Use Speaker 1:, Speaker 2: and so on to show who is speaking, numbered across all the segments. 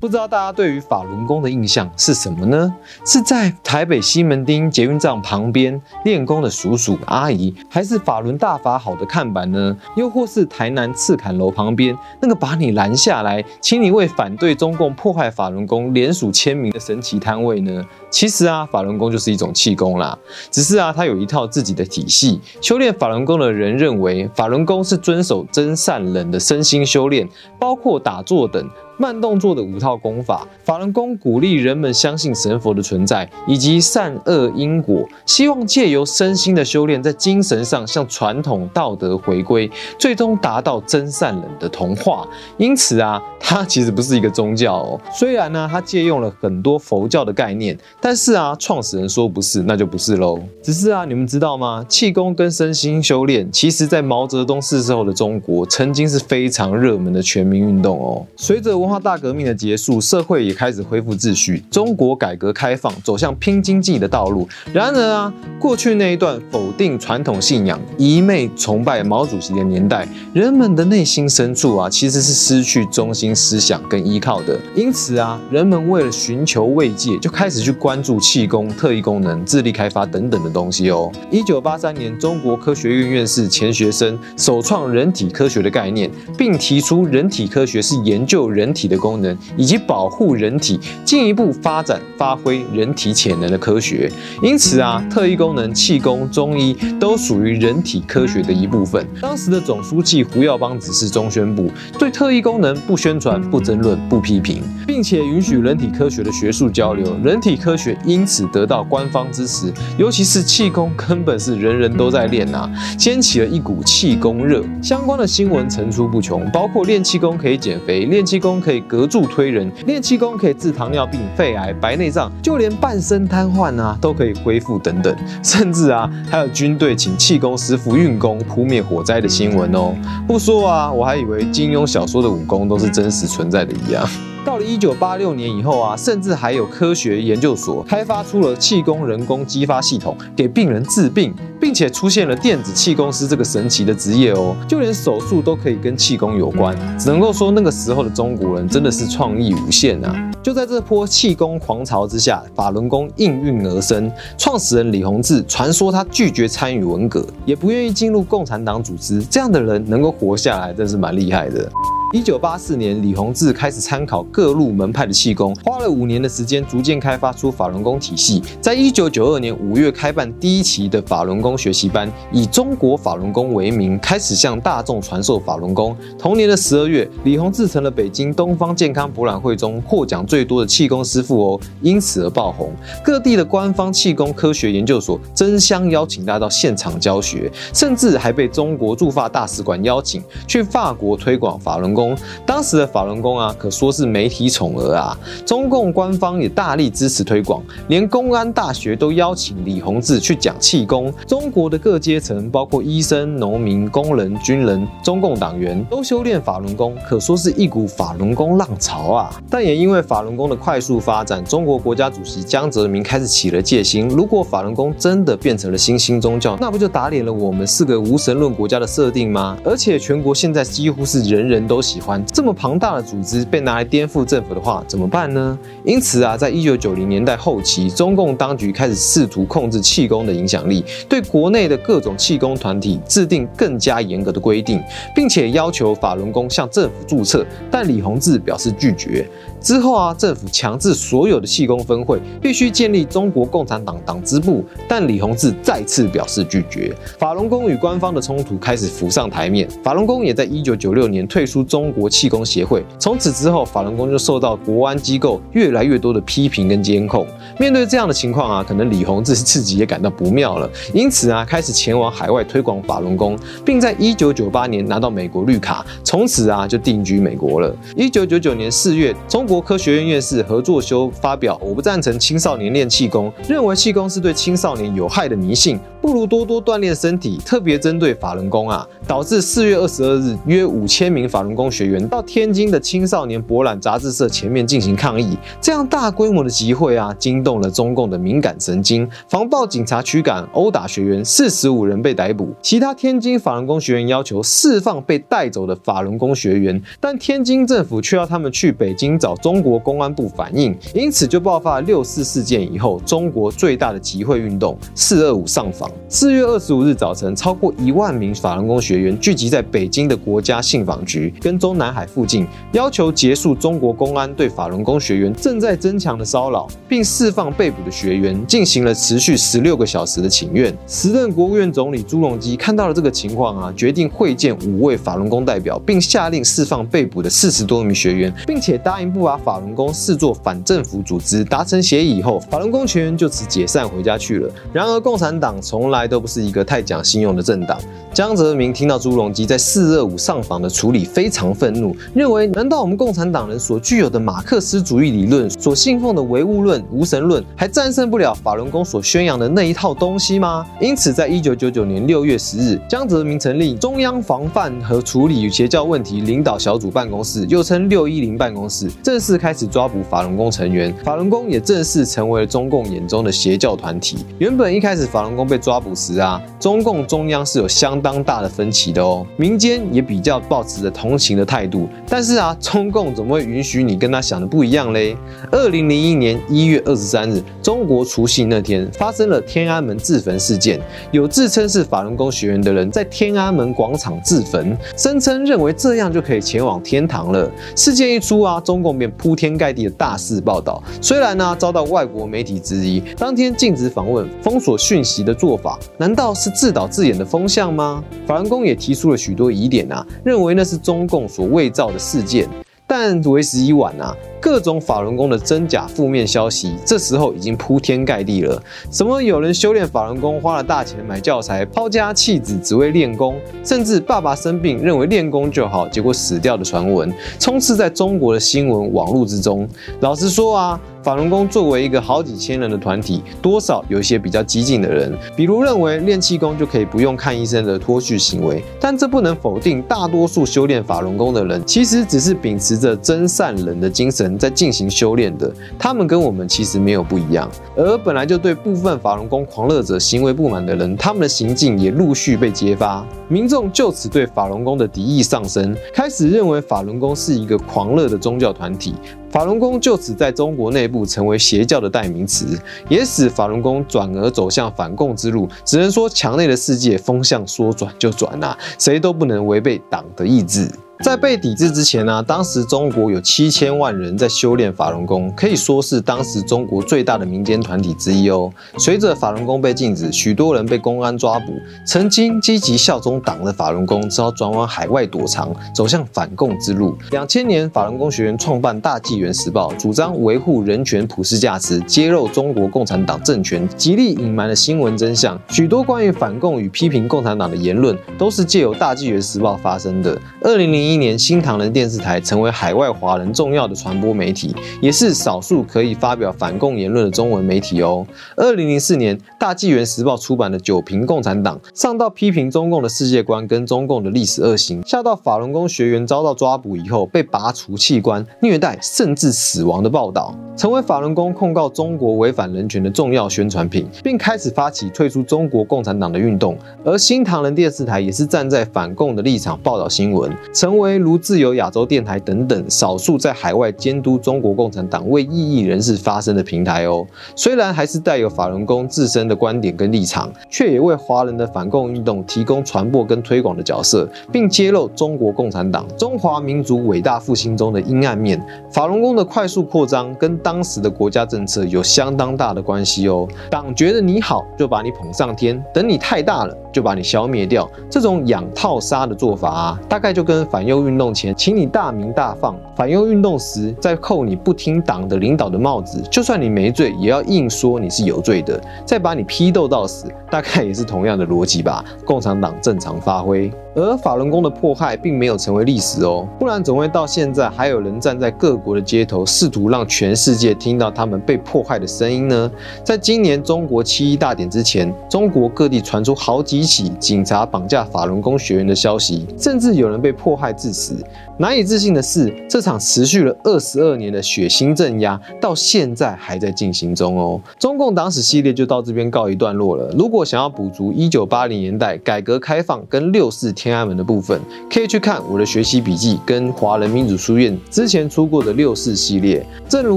Speaker 1: 不知道大家对于法轮功的印象是什么呢？是在台北西门町捷运站旁边练功的叔叔阿姨，还是法轮大法好的看板呢？又或是台南赤坎楼旁边那个把你拦下来，请你为反对中共破坏法轮功联署签名的神奇摊位呢？其实啊，法轮功就是一种气功啦，只是啊，它有一套自己的体系。修炼法轮功的人认为，法轮功是遵守真善忍的身心修炼，包括打坐等。慢动作的五套功法，法轮功鼓励人们相信神佛的存在以及善恶因果，希望借由身心的修炼，在精神上向传统道德回归，最终达到真善人的同化。因此啊，它其实不是一个宗教哦。虽然呢，它借用了很多佛教的概念，但是啊，创始人说不是，那就不是喽。只是啊，你们知道吗？气功跟身心修炼，其实在毛泽东逝世后的中国，曾经是非常热门的全民运动哦。随着文化大革命的结束，社会也开始恢复秩序，中国改革开放走向拼经济的道路。然而啊，过去那一段否定传统信仰、一昧崇拜毛主席的年代，人们的内心深处啊，其实是失去中心思想跟依靠的。因此啊，人们为了寻求慰藉，就开始去关注气功、特异功能、智力开发等等的东西哦。一九八三年，中国科学院院士钱学森首创人体科学的概念，并提出人体科学是研究人体的功。能以及保护人体，进一步发展发挥人体潜能的科学。因此啊，特异功能、气功、中医都属于人体科学的一部分。当时的总书记胡耀邦指示中宣部，对特异功能不宣传、不争论、不批评，并且允许人体科学的学术交流。人体科学因此得到官方支持，尤其是气功，根本是人人都在练啊，掀起了一股气功热。相关的新闻层出不穷，包括练气功可以减肥，练气功可以隔。柱推人练气功可以治糖尿病、肺癌、白内障，就连半身瘫痪啊都可以恢复等等，甚至啊还有军队请气功师傅运功扑灭火灾的新闻哦。不说啊，我还以为金庸小说的武功都是真实存在的一样。到了一九八六年以后啊，甚至还有科学研究所开发出了气功人工激发系统，给病人治病，并且出现了电子气功师这个神奇的职业哦，就连手术都可以跟气功有关。只能够说那个时候的中国人真的是创意无限啊！就在这波气功狂潮之下，法轮功应运而生。创始人李洪志传说他拒绝参与文革，也不愿意进入共产党组织，这样的人能够活下来，真是蛮厉害的。一九八四年，李洪志开始参考各路门派的气功，花了五年的时间，逐渐开发出法轮功体系。在一九九二年五月开办第一期的法轮功学习班，以中国法轮功为名，开始向大众传授法轮功。同年的十二月，李洪志成了北京东方健康博览会中获奖最多的气功师傅哦，因此而爆红。各地的官方气功科学研究所争相邀请他到现场教学，甚至还被中国驻法大使馆邀请去法国推广法轮功。功当时的法轮功啊，可说是媒体宠儿啊。中共官方也大力支持推广，连公安大学都邀请李洪志去讲气功。中国的各阶层，包括医生、农民、工人、军人、中共党员，都修炼法轮功，可说是一股法轮功浪潮啊。但也因为法轮功的快速发展，中国国家主席江泽民开始起了戒心：如果法轮功真的变成了新兴宗教，那不就打脸了我们是个无神论国家的设定吗？而且全国现在几乎是人人都。喜欢这么庞大的组织被拿来颠覆政府的话怎么办呢？因此啊，在一九九零年代后期，中共当局开始试图控制气功的影响力，对国内的各种气功团体制定更加严格的规定，并且要求法轮功向政府注册。但李洪志表示拒绝。之后啊，政府强制所有的气功分会必须建立中国共产党党支部，但李洪志再次表示拒绝。法轮功与官方的冲突开始浮上台面，法轮功也在一九九六年退出中国气功协会。从此之后，法轮功就受到国安机构越来越多的批评跟监控。面对这样的情况啊，可能李洪志自己也感到不妙了，因此啊，开始前往海外推广法轮功，并在一九九八年拿到美国绿卡，从此啊就定居美国了。一九九九年四月，中国科学院院士何作修发表：“我不赞成青少年练气功，认为气功是对青少年有害的迷信，不如多多锻炼身体。”特别针对法轮功啊，导致四月二十二日，约五千名法轮功学员到天津的青少年博览杂志社前面进行抗议。这样大规模的集会啊，惊动了中共的敏感神经，防暴警察驱赶、殴打学员，四十五人被逮捕。其他天津法轮功学员要求释放被带走的法轮功学员，但天津政府却要他们去北京找。中国公安部反映，因此就爆发六四事件以后中国最大的集会运动“四二五上访”。四月二十五日早晨，超过一万名法轮功学员聚集在北京的国家信访局跟中南海附近，要求结束中国公安对法轮功学员正在增强的骚扰，并释放被捕的学员，进行了持续十六个小时的请愿。时任国务院总理朱镕基看到了这个情况啊，决定会见五位法轮功代表，并下令释放被捕的四十多名学员，并且答应不把法轮功视作反政府组织。达成协议以后，法轮功全员就此解散回家去了。然而，共产党从来都不是一个太讲信用的政党。江泽民听到朱镕基在四二五上访的处理，非常愤怒，认为难道我们共产党人所具有的马克思主义理论、所信奉的唯物论、无神论，还战胜不了法轮功所宣扬的那一套东西吗？因此，在一九九九年六月十日，江泽民成立中央防范和处理邪教问题领导小组办公室，又称六一零办公室，正式开始抓捕法轮功成员。法轮功也正式成为了中共眼中的邪教团体。原本一开始法轮功被抓捕时啊，中共中央是有相当大的分歧的哦，民间也比较抱持着同情的态度。但是啊，中共怎么会允许你跟他想的不一样嘞？二零零一年一月二十三日，中国除夕那天发生了天安门自焚事件，有自称是法轮功学员的人在天安门广场自焚，声称认为这样就可以前往天堂了。事件一出啊，中共便铺天盖地的大肆报道。虽然呢遭到外国媒体质疑，当天禁止访问、封锁讯息的做法，难道是自导自演的风向吗？法轮功也提出了许多疑点啊，认为那是中共所伪造的事件，但为时已晚啊。各种法轮功的真假负面消息，这时候已经铺天盖地了。什么有人修炼法轮功花了大钱买教材，抛家弃子只为练功，甚至爸爸生病认为练功就好，结果死掉的传闻，充斥在中国的新闻网络之中。老实说啊，法轮功作为一个好几千人的团体，多少有一些比较激进的人，比如认为练气功就可以不用看医生的脱序行为。但这不能否定，大多数修炼法轮功的人，其实只是秉持着真善忍的精神。在进行修炼的，他们跟我们其实没有不一样。而本来就对部分法轮功狂热者行为不满的人，他们的行径也陆续被揭发，民众就此对法轮功的敌意上升，开始认为法轮功是一个狂热的宗教团体。法轮功就此在中国内部成为邪教的代名词，也使法轮功转而走向反共之路。只能说，墙内的世界风向说转就转呐，谁都不能违背党的意志。在被抵制之前呢，当时中国有七千万人在修炼法轮功，可以说是当时中国最大的民间团体之一哦。随着法轮功被禁止，许多人被公安抓捕。曾经积极效忠党的法轮功，只好转往海外躲藏，走向反共之路。两千年，法轮功学员创办《大纪元时报》，主张维护人权、普世价值，揭露中国共产党政权，极力隐瞒了新闻真相。许多关于反共与批评共产党的言论，都是借由《大纪元时报》发生的。二零零一年，新唐人电视台成为海外华人重要的传播媒体，也是少数可以发表反共言论的中文媒体哦。二零零四年，大纪元时报出版的《九评共产党》，上到批评中共的世界观跟中共的历史恶行，下到法轮功学员遭到抓捕以后被拔除器官、虐待甚至死亡的报道，成为法轮功控告中国违反人权的重要宣传品，并开始发起退出中国共产党的运动。而新唐人电视台也是站在反共的立场报道新闻。成为如自由亚洲电台等等少数在海外监督中国共产党为异议人士发声的平台哦。虽然还是带有法轮功自身的观点跟立场，却也为华人的反共运动提供传播跟推广的角色，并揭露中国共产党、中华民族伟大复兴中的阴暗面。法轮功的快速扩张跟当时的国家政策有相当大的关系哦。党觉得你好，就把你捧上天；等你太大了，就把你消灭掉。这种养套杀的做法啊，大概就跟反右运动前，请你大名大放；反右运动时，再扣你不听党的领导的帽子，就算你没罪，也要硬说你是有罪的，再把你批斗到死，大概也是同样的逻辑吧。共产党正常发挥。而法轮功的迫害并没有成为历史哦，不然怎会到现在还有人站在各国的街头，试图让全世界听到他们被迫害的声音呢？在今年中国七一大典之前，中国各地传出好几起警察绑架法轮功学员的消息，甚至有人被迫害致死。难以置信的是，这场持续了二十二年的血腥镇压，到现在还在进行中哦。中共党史系列就到这边告一段落了。如果想要补足一九八零年代改革开放跟六四天安门的部分，可以去看我的学习笔记跟华人民主书院之前出过的六四系列。正如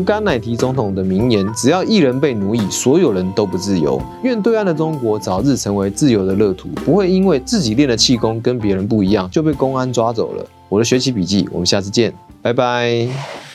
Speaker 1: 甘乃提总统的名言：“只要一人被奴役，所有人都不自由。”愿对岸的中国早日成为自由的乐不会因为自己练的气功跟别人不一样就被公安抓走了。我的学习笔记，我们下次见，拜拜。